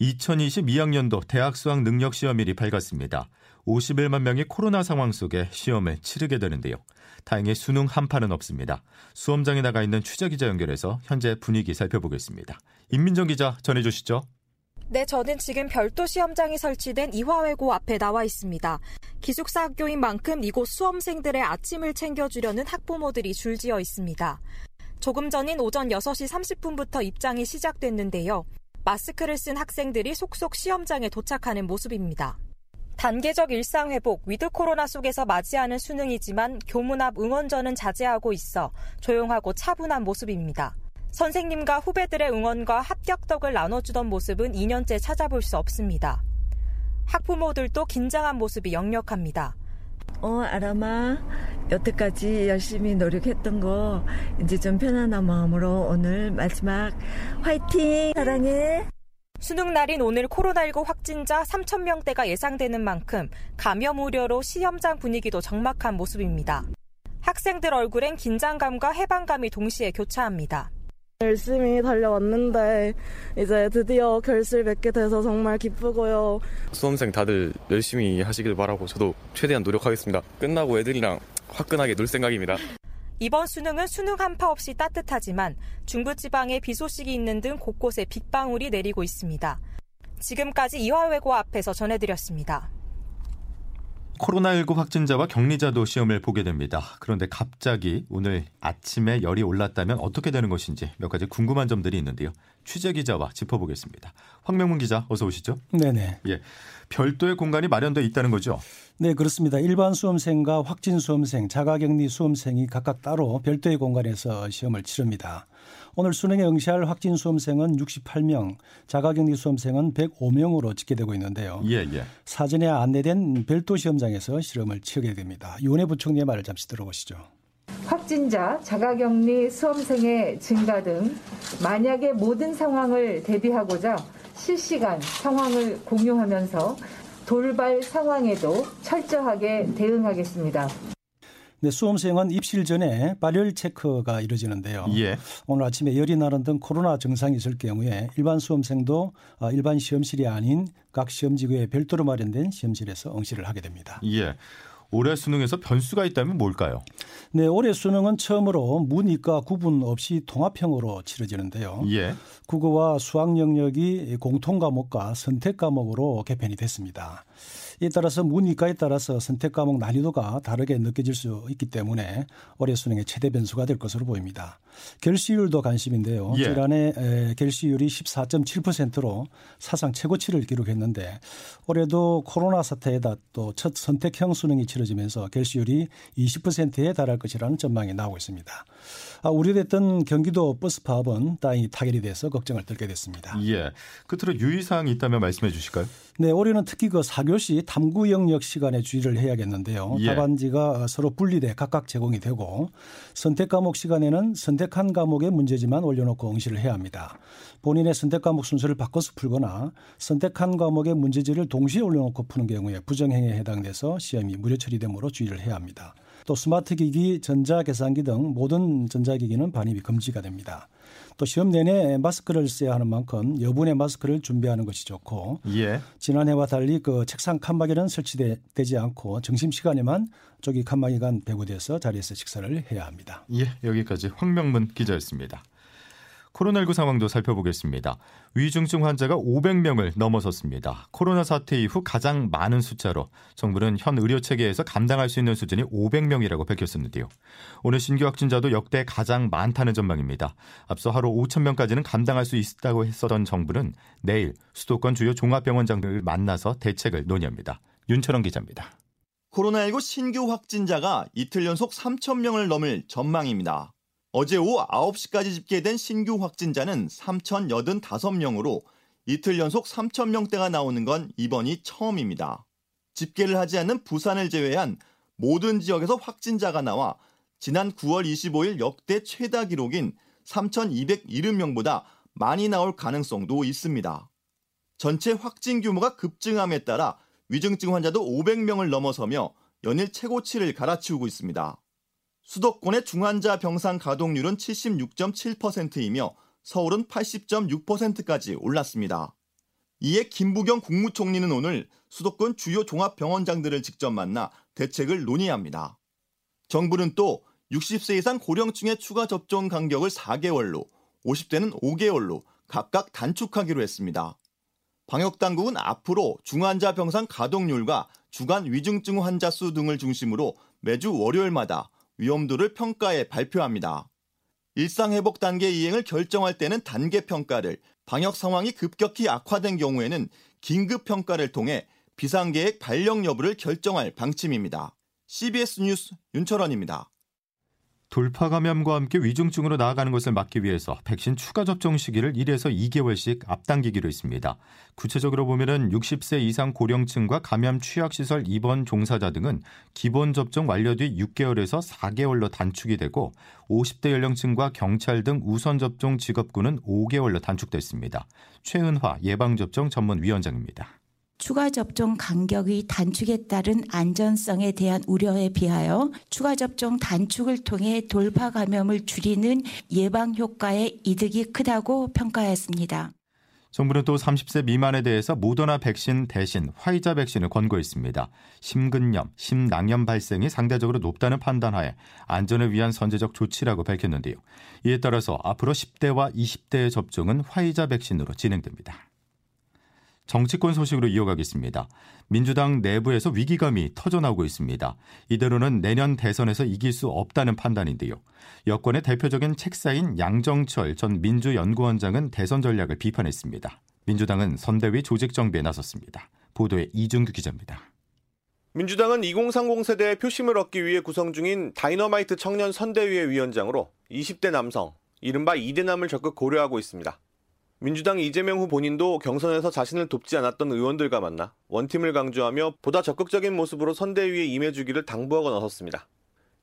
2022학년도 대학 수학 능력 시험일이 밝았습니다. 51만 명이 코로나 상황 속에 시험을 치르게 되는데요. 다행히 수능 한파는 없습니다. 수험장에 나가 있는 취재 기자 연결해서 현재 분위기 살펴보겠습니다. 임민정 기자 전해 주시죠. 네, 저는 지금 별도 시험장이 설치된 이화외고 앞에 나와 있습니다. 기숙사 학교인 만큼 이곳 수험생들의 아침을 챙겨주려는 학부모들이 줄지어 있습니다. 조금 전인 오전 6시 30분부터 입장이 시작됐는데요. 마스크를 쓴 학생들이 속속 시험장에 도착하는 모습입니다. 단계적 일상 회복, 위드 코로나 속에서 맞이하는 수능이지만 교문 앞 응원전은 자제하고 있어 조용하고 차분한 모습입니다. 선생님과 후배들의 응원과 합격떡을 나눠주던 모습은 2년째 찾아볼 수 없습니다. 학부모들도 긴장한 모습이 역력합니다. 어, 아람아. 여태까지 열심히 노력했던 거 이제 좀 편안한 마음으로 오늘 마지막 화이팅! 사랑해! 수능 날인 오늘 코로나19 확진자 3,000명대가 예상되는 만큼 감염 우려로 시험장 분위기도 적막한 모습입니다. 학생들 얼굴엔 긴장감과 해방감이 동시에 교차합니다. 열심히 달려왔는데 이제 드디어 결실 맺게 돼서 정말 기쁘고요. 수험생 다들 열심히 하시길 바라고 저도 최대한 노력하겠습니다. 끝나고 애들이랑 화끈하게 놀 생각입니다. 이번 수능은 수능 한파 없이 따뜻하지만 중부지방에 비 소식이 있는 등 곳곳에 빗방울이 내리고 있습니다. 지금까지 이화외고 앞에서 전해드렸습니다. 코로나19 확진자와 격리자도 시험을 보게 됩니다. 그런데 갑자기 오늘 아침에 열이 올랐다면 어떻게 되는 것인지 몇 가지 궁금한 점들이 있는데요. 취재 기자와 짚어보겠습니다. 황명문 기자 어서 오시죠. 네네. 예, 별도의 공간이 마련돼 있다는 거죠. 네, 그렇습니다. 일반 수험생과 확진 수험생, 자가격리 수험생이 각각 따로 별도의 공간에서 시험을 치릅니다. 오늘 수능에 응시할 확진 수험생은 68명, 자가격리 수험생은 105명으로 집계되고 있는데요. 예, 예. 사전에 안내된 별도 시험장에서 실험을 치르게 됩니다. 윤해 부총리의 말을 잠시 들어보시죠. 확진자, 자가격리 수험생의 증가 등 만약의 모든 상황을 대비하고자 실시간 상황을 공유하면서 돌발 상황에도 철저하게 대응하겠습니다. 네, 수험생은 입실 전에 발열 체크가 이루어지는데요. 예. 오늘 아침에 열이 나는 등 코로나 증상이 있을 경우에 일반 수험생도 아, 일반 시험실이 아닌 각 시험지구에 별도로 마련된 시험실에서 응시를 하게 됩니다. 예. 올해 수능에서 변수가 있다면 뭘까요? 네, 올해 수능은 처음으로 문이과 구분 없이 통합형으로 치러지는데요. 예. 국어와 수학 영역이 공통 과목과 선택 과목으로 개편이 됐습니다. 이에 따라서 문이과에 따라서 선택 과목 난이도가 다르게 느껴질 수 있기 때문에 올해 수능의 최대 변수가 될 것으로 보입니다. 결시율도 관심인데요. 예. 지난해 결시율이 14.7%로 사상 최고치를 기록했는데 올해도 코로나 사태에다 또 첫 선택형 수능이 치러지면서 결시율이 20%에 달할 것이라는 전망이 나오고 있습니다. 아, 우려됐던 경기도 버스 파업은 다행히 타결이 돼서 걱정을 들게 됐습니다. 예. 끝으로 유의사항이 있다면 말씀해 주실까요? 네, 올해는 특히 그 4교시 탐구 영역 시간에 주의를 해야겠는데요. 예. 답안지가 서로 분리돼 각각 제공이 되고 선택 과목 시간에는 선택한 과목의 문제지만 올려놓고 응시를 해야 합니다. 본인의 선택 과목 순서를 바꿔서 풀거나 선택한 과목의 문제지를 동시에 올려놓고 푸는 경우에 부정행위에 해당돼서 시험이 무료 처리되므로 주의를 해야 합니다. 또 스마트 기기, 전자 계산기 등 모든 전자 기기는 반입이 금지가 됩니다. 또 시험 내내 마스크를 써야 하는 만큼 여분의 마스크를 준비하는 것이 좋고 예. 지난해와 달리 그 책상 칸막이는 설치되지 않고 점심 시간에만 저기 칸막이가 배부돼서 자리에서 식사를 해야 합니다. 예, 여기까지 황명문 기자였습니다. 코로나19 상황도 살펴보겠습니다. 위중증 환자가 500명을 넘어섰습니다. 코로나 사태 이후 가장 많은 숫자로 정부는 현 의료 체계에서 감당할 수 있는 수준이 500명이라고 밝혔었는데요. 오늘 신규 확진자도 역대 가장 많다는 전망입니다. 앞서 하루 5천 명까지는 감당할 수 있다고 했었던 정부는 내일 수도권 주요 종합병원장들을 만나서 대책을 논의합니다. 윤철원 기자입니다. 코로나19 신규 확진자가 이틀 연속 3천 명을 넘을 전망입니다. 어제 오후 9시까지 집계된 신규 확진자는 3,085명으로 이틀 연속 3,000명대가 나오는 건 이번이 처음입니다. 집계를 하지 않는 부산을 제외한 모든 지역에서 확진자가 나와 지난 9월 25일 역대 최다 기록인 3,270명보다 많이 나올 가능성도 있습니다. 전체 확진 규모가 급증함에 따라 위중증 환자도 500명을 넘어서며 연일 최고치를 갈아치우고 있습니다. 수도권의 중환자 병상 가동률은 76.7%이며 서울은 80.6%까지 올랐습니다. 이에 김부경 국무총리는 오늘 수도권 주요 종합병원장들을 직접 만나 대책을 논의합니다. 정부는 또 60세 이상 고령층의 추가 접종 간격을 4개월로, 50대는 5개월로 각각 단축하기로 했습니다. 방역당국은 앞으로 중환자 병상 가동률과 주간 위중증 환자 수 등을 중심으로 매주 월요일마다 위험도를 평가해 발표합니다. 일상회복 단계 이행을 결정할 때는 단계 평가를, 방역 상황이 급격히 악화된 경우에는 긴급 평가를 통해 비상계획 발령 여부를 결정할 방침입니다. CBS 뉴스 윤철원입니다. 돌파 감염과 함께 위중증으로 나아가는 것을 막기 위해서 백신 추가 접종 시기를 1에서 2개월씩 앞당기기로 했습니다. 구체적으로 보면은 60세 이상 고령층과 감염 취약시설 입원 종사자 등은 기본 접종 완료 뒤 6개월에서 4개월로 단축이 되고 50대 연령층과 경찰 등 우선 접종 직업군은 5개월로 단축됐습니다. 최은화 예방접종 전문위원장입니다. 추가 접종 간격의 단축에 따른 안전성에 대한 우려에 비하여 추가 접종 단축을 통해 돌파 감염을 줄이는 예방 효과의 이득이 크다고 평가했습니다. 정부는 또 30세 미만에 대해서 모더나 백신 대신 화이자 백신을 권고했습니다. 심근염, 심낭염 발생이 상대적으로 높다는 판단하에 안전을 위한 선제적 조치라고 밝혔는데요. 이에 따라서 앞으로 10대와 20대의 접종은 화이자 백신으로 진행됩니다. 정치권 소식으로 이어가겠습니다. 민주당 내부에서 위기감이 터져나오고 있습니다. 이대로는 내년 대선에서 이길 수 없다는 판단인데요. 여권의 대표적인 책사인 양정철 전 민주연구원장은 대선 전략을 비판했습니다. 민주당은 선대위 조직 정비에 나섰습니다. 보도에 이준규 기자입니다. 민주당은 2030 세대의 표심을 얻기 위해 구성 중인 다이너마이트 청년 선대위의 위원장으로 20대 남성, 이른바 이대남을 적극 고려하고 있습니다. 민주당 이재명 후보 본인도 경선에서 자신을 돕지 않았던 의원들과 만나 원팀을 강조하며 보다 적극적인 모습으로 선대위에 임해주기를 당부하고 나섰습니다.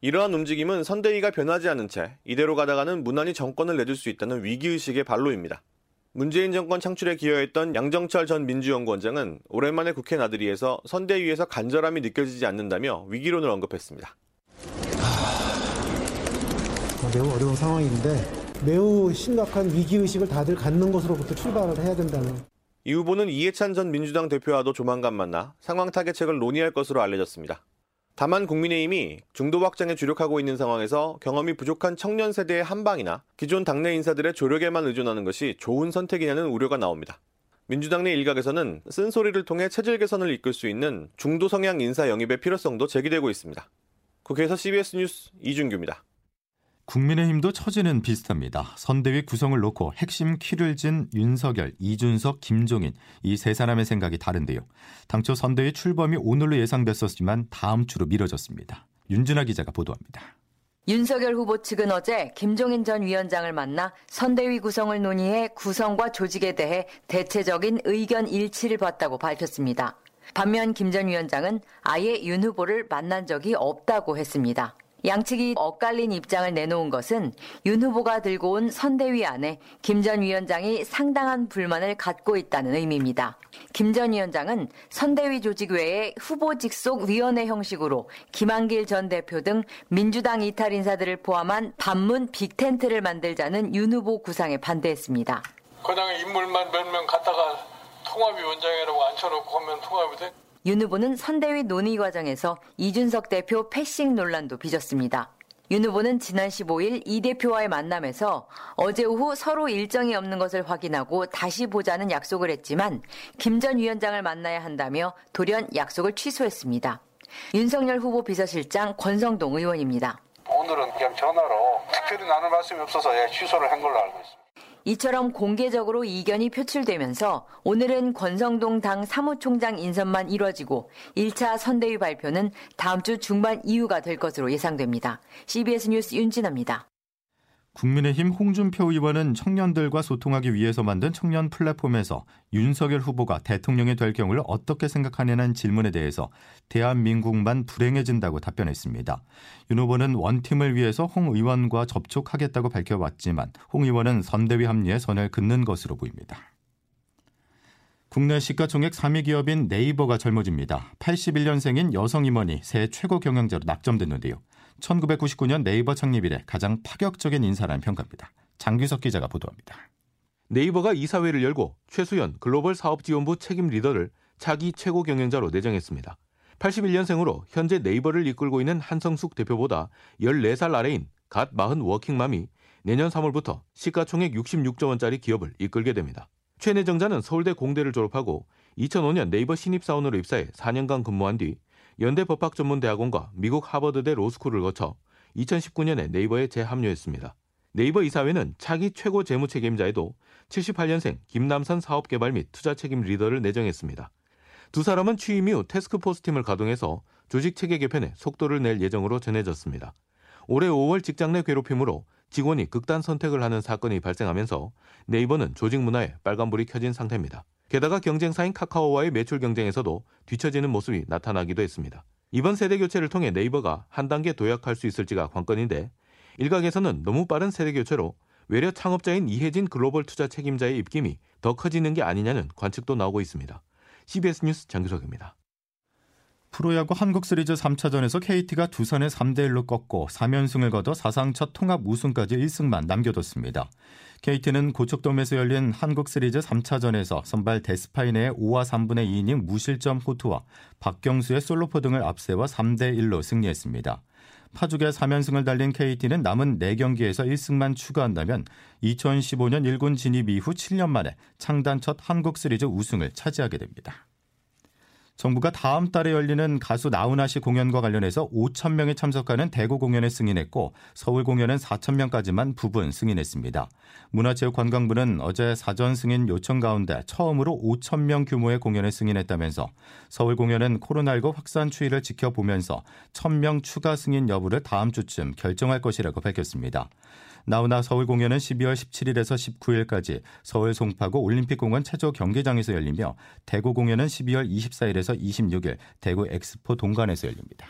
이러한 움직임은 선대위가 변하지 않은 채 이대로 가다가는 무난히 정권을 내줄 수 있다는 위기의식의 발로입니다. 문재인 정권 창출에 기여했던 양정철 전 민주연구원장은 오랜만에 국회 나들이에서 선대위에서 간절함이 느껴지지 않는다며 위기론을 언급했습니다. 하... 매우 어려운 상황인데 매우 심각한 위기의식을 다들 갖는 것으로부터 출발을 해야 된다는. 이 후보는 이해찬 전 민주당 대표와도 조만간 만나 상황 타개책을 논의할 것으로 알려졌습니다. 다만 국민의힘이 중도 확장에 주력하고 있는 상황에서 경험이 부족한 청년 세대의 한방이나 기존 당내 인사들의 조력에만 의존하는 것이 좋은 선택이냐는 우려가 나옵니다. 민주당 내 일각에서는 쓴소리를 통해 체질 개선을 이끌 수 있는 중도 성향 인사 영입의 필요성도 제기되고 있습니다. 국회에서 CBS 뉴스 이준규입니다. 국민의힘도 처지는 비슷합니다. 선대위 구성을 놓고 핵심 키를 진 윤석열, 이준석, 김종인 이 세 사람의 생각이 다른데요. 당초 선대위 출범이 오늘로 예상됐었지만 다음 주로 미뤄졌습니다. 윤준아 기자가 보도합니다. 윤석열 후보 측은 어제 김종인 전 위원장을 만나 선대위 구성을 논의해 구성과 조직에 대해 대체적인 의견 일치를 봤다고 밝혔습니다. 반면 김 전 위원장은 아예 윤 후보를 만난 적이 없다고 했습니다. 양측이 엇갈린 입장을 내놓은 것은 윤 후보가 들고 온 선대위 안에 김 전 위원장이 상당한 불만을 갖고 있다는 의미입니다. 김 전 위원장은 선대위 조직 외에 후보 직속 위원회 형식으로 김한길 전 대표 등 민주당 이탈 인사들을 포함한 반문 빅텐트를 만들자는 윤 후보 구상에 반대했습니다. 그냥 인물만 몇 명 갖다가 통합위원장이라고 앉혀놓고 하면 통합이 돼? 윤 후보는 선대위 논의 과정에서 이준석 대표 패싱 논란도 빚었습니다. 윤 후보는 지난 15일 이 대표와의 만남에서 어제 오후 서로 일정이 없는 것을 확인하고 다시 보자는 약속을 했지만 김 전 위원장을 만나야 한다며 돌연 약속을 취소했습니다. 윤석열 후보 비서실장 권성동 의원입니다. 오늘은 그냥 전화로 특별히 나눌 말씀이 없어서 예, 취소를 한 걸로 알고 있습니다. 이처럼 공개적으로 이견이 표출되면서 오늘은 권성동 당 사무총장 인선만 이뤄지고 1차 선대위 발표는 다음 주 중반 이후가 될 것으로 예상됩니다. CBS 뉴스 윤진아입니다. 국민의힘 홍준표 의원은 청년들과 소통하기 위해서 만든 청년 플랫폼에서 윤석열 후보가 대통령이 될 경우를 어떻게 생각하냐는 질문에 대해서 대한민국만 불행해진다고 답변했습니다. 윤 후보는 원팀을 위해서 홍 의원과 접촉하겠다고 밝혀왔지만 홍 의원은 선대위 합류에 선을 긋는 것으로 보입니다. 국내 시가총액 3위 기업인 네이버가 젊어집니다. 81년생인 여성 임원이 새 최고 경영자로 낙점됐는데요. 1999년 네이버 창립 이래 가장 파격적인 인사라는 평가입니다. 장규석 기자가 보도합니다. 네이버가 이사회를 열고 최수연 글로벌 사업지원부 책임 리더를 차기 최고 경영자로 내정했습니다. 81년생으로 현재 네이버를 이끌고 있는 한성숙 대표보다 14살 아래인 갓 마흔 워킹맘이 내년 3월부터 시가총액 66조 원짜리 기업을 이끌게 됩니다. 최 내정자는 서울대 공대를 졸업하고 2005년 네이버 신입사원으로 입사해 4년간 근무한 뒤 연대 법학전문대학원과 미국 하버드대 로스쿨을 거쳐 2019년에 네이버에 재합류했습니다. 네이버 이사회는 차기 최고 재무 책임자에도 78년생 김남선 사업개발 및 투자 책임 리더를 내정했습니다. 두 사람은 취임 이후 테스크포스 팀을 가동해서 조직 체계 개편에 속도를 낼 예정으로 전해졌습니다. 올해 5월 직장 내 괴롭힘으로 직원이 극단 선택을 하는 사건이 발생하면서 네이버는 조직 문화에 빨간불이 켜진 상태입니다. 게다가 경쟁사인 카카오와의 매출 경쟁에서도 뒤처지는 모습이 나타나기도 했습니다. 이번 세대 교체를 통해 네이버가 한 단계 도약할 수 있을지가 관건인데 일각에서는 너무 빠른 세대 교체로 외려 창업자인 이혜진 글로벌 투자 책임자의 입김이 더 커지는 게 아니냐는 관측도 나오고 있습니다. CBS 뉴스 장규석입니다. 프로야구 한국 시리즈 3차전에서 KT가 두산에 3대 1로 꺾고 3연승을 거둬 사상 첫 통합 우승까지 1승만 남겨뒀습니다. KT는 고척돔에서 열린 한국 시리즈 3차전에서 선발 데스파이네의 5와 3분의 2이닝 무실점 호투와 박경수의 솔로포 등을 앞세워 3대 1로 승리했습니다. 파죽의 3연승을 달린 KT는 남은 4경기에서 1승만 추가한다면 2015년 1군 진입 이후 7년 만에 창단 첫 한국 시리즈 우승을 차지하게 됩니다. 정부가 다음 달에 열리는 가수 나훈아 씨 공연과 관련해서 5천 명이 참석하는 대구 공연에 승인했고 서울 공연은 4천 명까지만 부분 승인했습니다. 문화체육관광부는 어제 사전 승인 요청 가운데 처음으로 5천 명 규모의 공연에 승인했다면서 서울 공연은 코로나19 확산 추이를 지켜보면서 1,000명 추가 승인 여부를 다음 주쯤 결정할 것이라고 밝혔습니다. 나훈아 서울 공연은 12월 17일에서 19일까지 서울 송파구 올림픽공원 체조 경기장에서 열리며 대구 공연은 12월 24일에서 26일 대구 엑스포 동관에서 열립니다.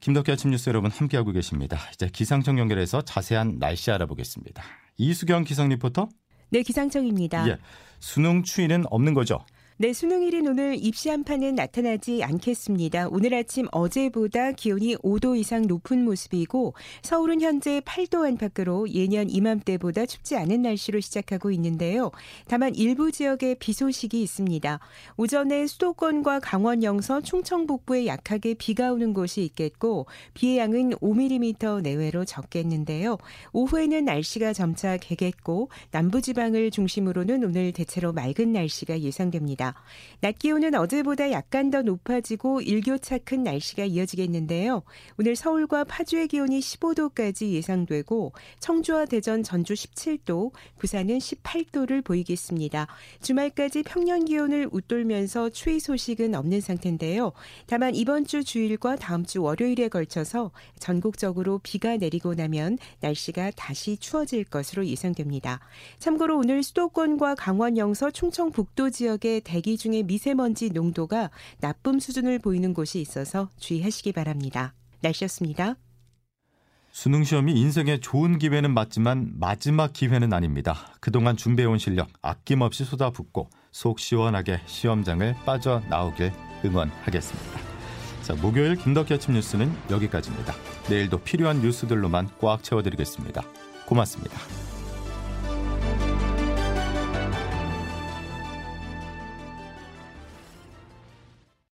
김덕기 아침 뉴스 여러분 함께하고 계십니다. 이제 기상청 연결해서 자세한 날씨 알아보겠습니다. 이수경 기상 리포터. 네, 기상청입니다. 예, 수능 추위는 없는 거죠? 네, 수능일인 오늘 입시 한파는 나타나지 않겠습니다. 오늘 아침 어제보다 기온이 5도 이상 높은 모습이고 서울은 현재 8도 안팎으로 예년 이맘때보다 춥지 않은 날씨로 시작하고 있는데요. 다만 일부 지역에 비 소식이 있습니다. 오전에 수도권과 강원 영서 충청 북부에 약하게 비가 오는 곳이 있겠고 비의 양은 5mm 내외로 적겠는데요. 오후에는 날씨가 점차 개겠고 남부 지방을 중심으로는 오늘 대체로 맑은 날씨가 예상됩니다. 있습니다. 낮 기온은 어제보다 약간 더 높아지고 일교차 큰 날씨가 이어지겠는데요. 오늘 서울과 파주의 기온이 15도까지 예상되고 청주와 대전, 전주 17도, 부산은 18도를 보이겠습니다. 주말까지 평년 기온을 웃돌면서 추위 소식은 없는 상태인데요. 다만 이번 주 주일과 다음 주 월요일에 걸쳐서 전국적으로 비가 내리고 나면 날씨가 다시 추워질 것으로 예상됩니다. 참고로 오늘 수도권과 강원 영서 충청 북도 지역의 대 대기 중에 미세먼지 농도가 나쁨 수준을 보이는 곳이 있어서 주의하시기 바랍니다. 날씨였습니다. 수능 시험이 인생의 좋은 기회는 맞지만 마지막 기회는 아닙니다. 그동안 준비해온 실력 아낌없이 쏟아붓고 속 시원하게 시험장을 빠져나오길 응원하겠습니다. 자, 목요일 김덕기 아침 뉴스는 여기까지입니다. 내일도 필요한 뉴스들로만 꽉 채워드리겠습니다. 고맙습니다.